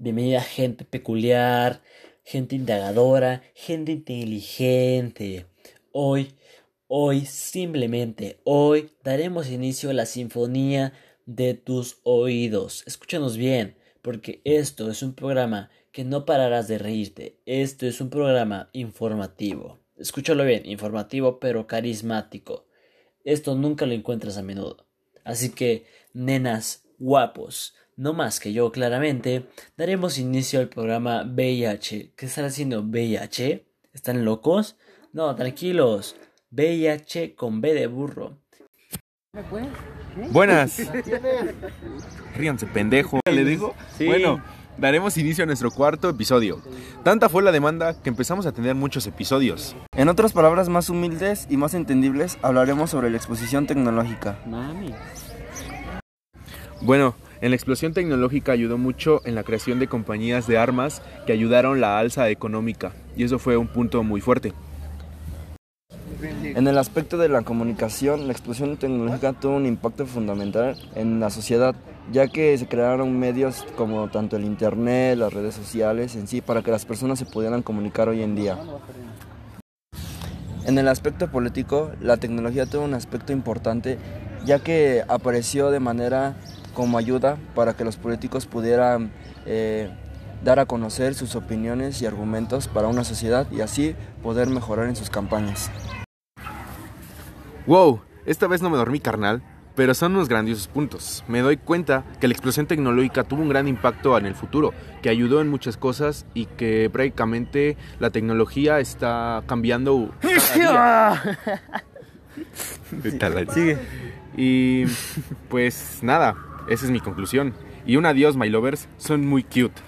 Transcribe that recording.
bienvenida gente peculiar, gente indagadora, gente inteligente. Hoy, hoy, simplemente hoy daremos inicio a la sinfonía de tus oídos. Escúchanos bien, porque esto es un programa que no pararás de reírte. Esto es un programa informativo. Escúchalo bien, informativo pero carismático. Esto nunca lo encuentras a menudo. Así que, nenas, guapos, no más que yo claramente, daremos inicio al programa VIH. ¿Qué están haciendo VIH? ¿Están locos? No, tranquilos. VIH con B de burro. Buenas. Ríanse, pendejo. ¿Le digo? Sí. Bueno, daremos inicio a nuestro cuarto episodio. Tanta fue la demanda que empezamos a tener muchos episodios. En otras palabras más humildes y más entendibles, hablaremos sobre la exposición tecnológica. Mami. Bueno, en la explosión tecnológica ayudó mucho en la creación de compañías de armas que ayudaron la alza económica. Y eso fue un punto muy fuerte. En el aspecto de la comunicación, la explosión tecnológica tuvo un impacto fundamental en la sociedad, ya que se crearon medios como tanto el Internet, las redes sociales en sí, para que las personas se pudieran comunicar hoy en día. En el aspecto político, la tecnología tuvo un aspecto importante, ya que apareció de manera como ayuda para que los políticos pudieran eh, dar a conocer sus opiniones y argumentos para una sociedad y así poder mejorar en sus campañas. Wow, esta vez no me dormí carnal, pero son unos grandiosos puntos. Me doy cuenta que la explosión tecnológica tuvo un gran impacto en el futuro, que ayudó en muchas cosas y que prácticamente la tecnología está cambiando. cada día. Sigue. Y pues nada, esa es mi conclusión. Y un adiós, my lovers, son muy cute.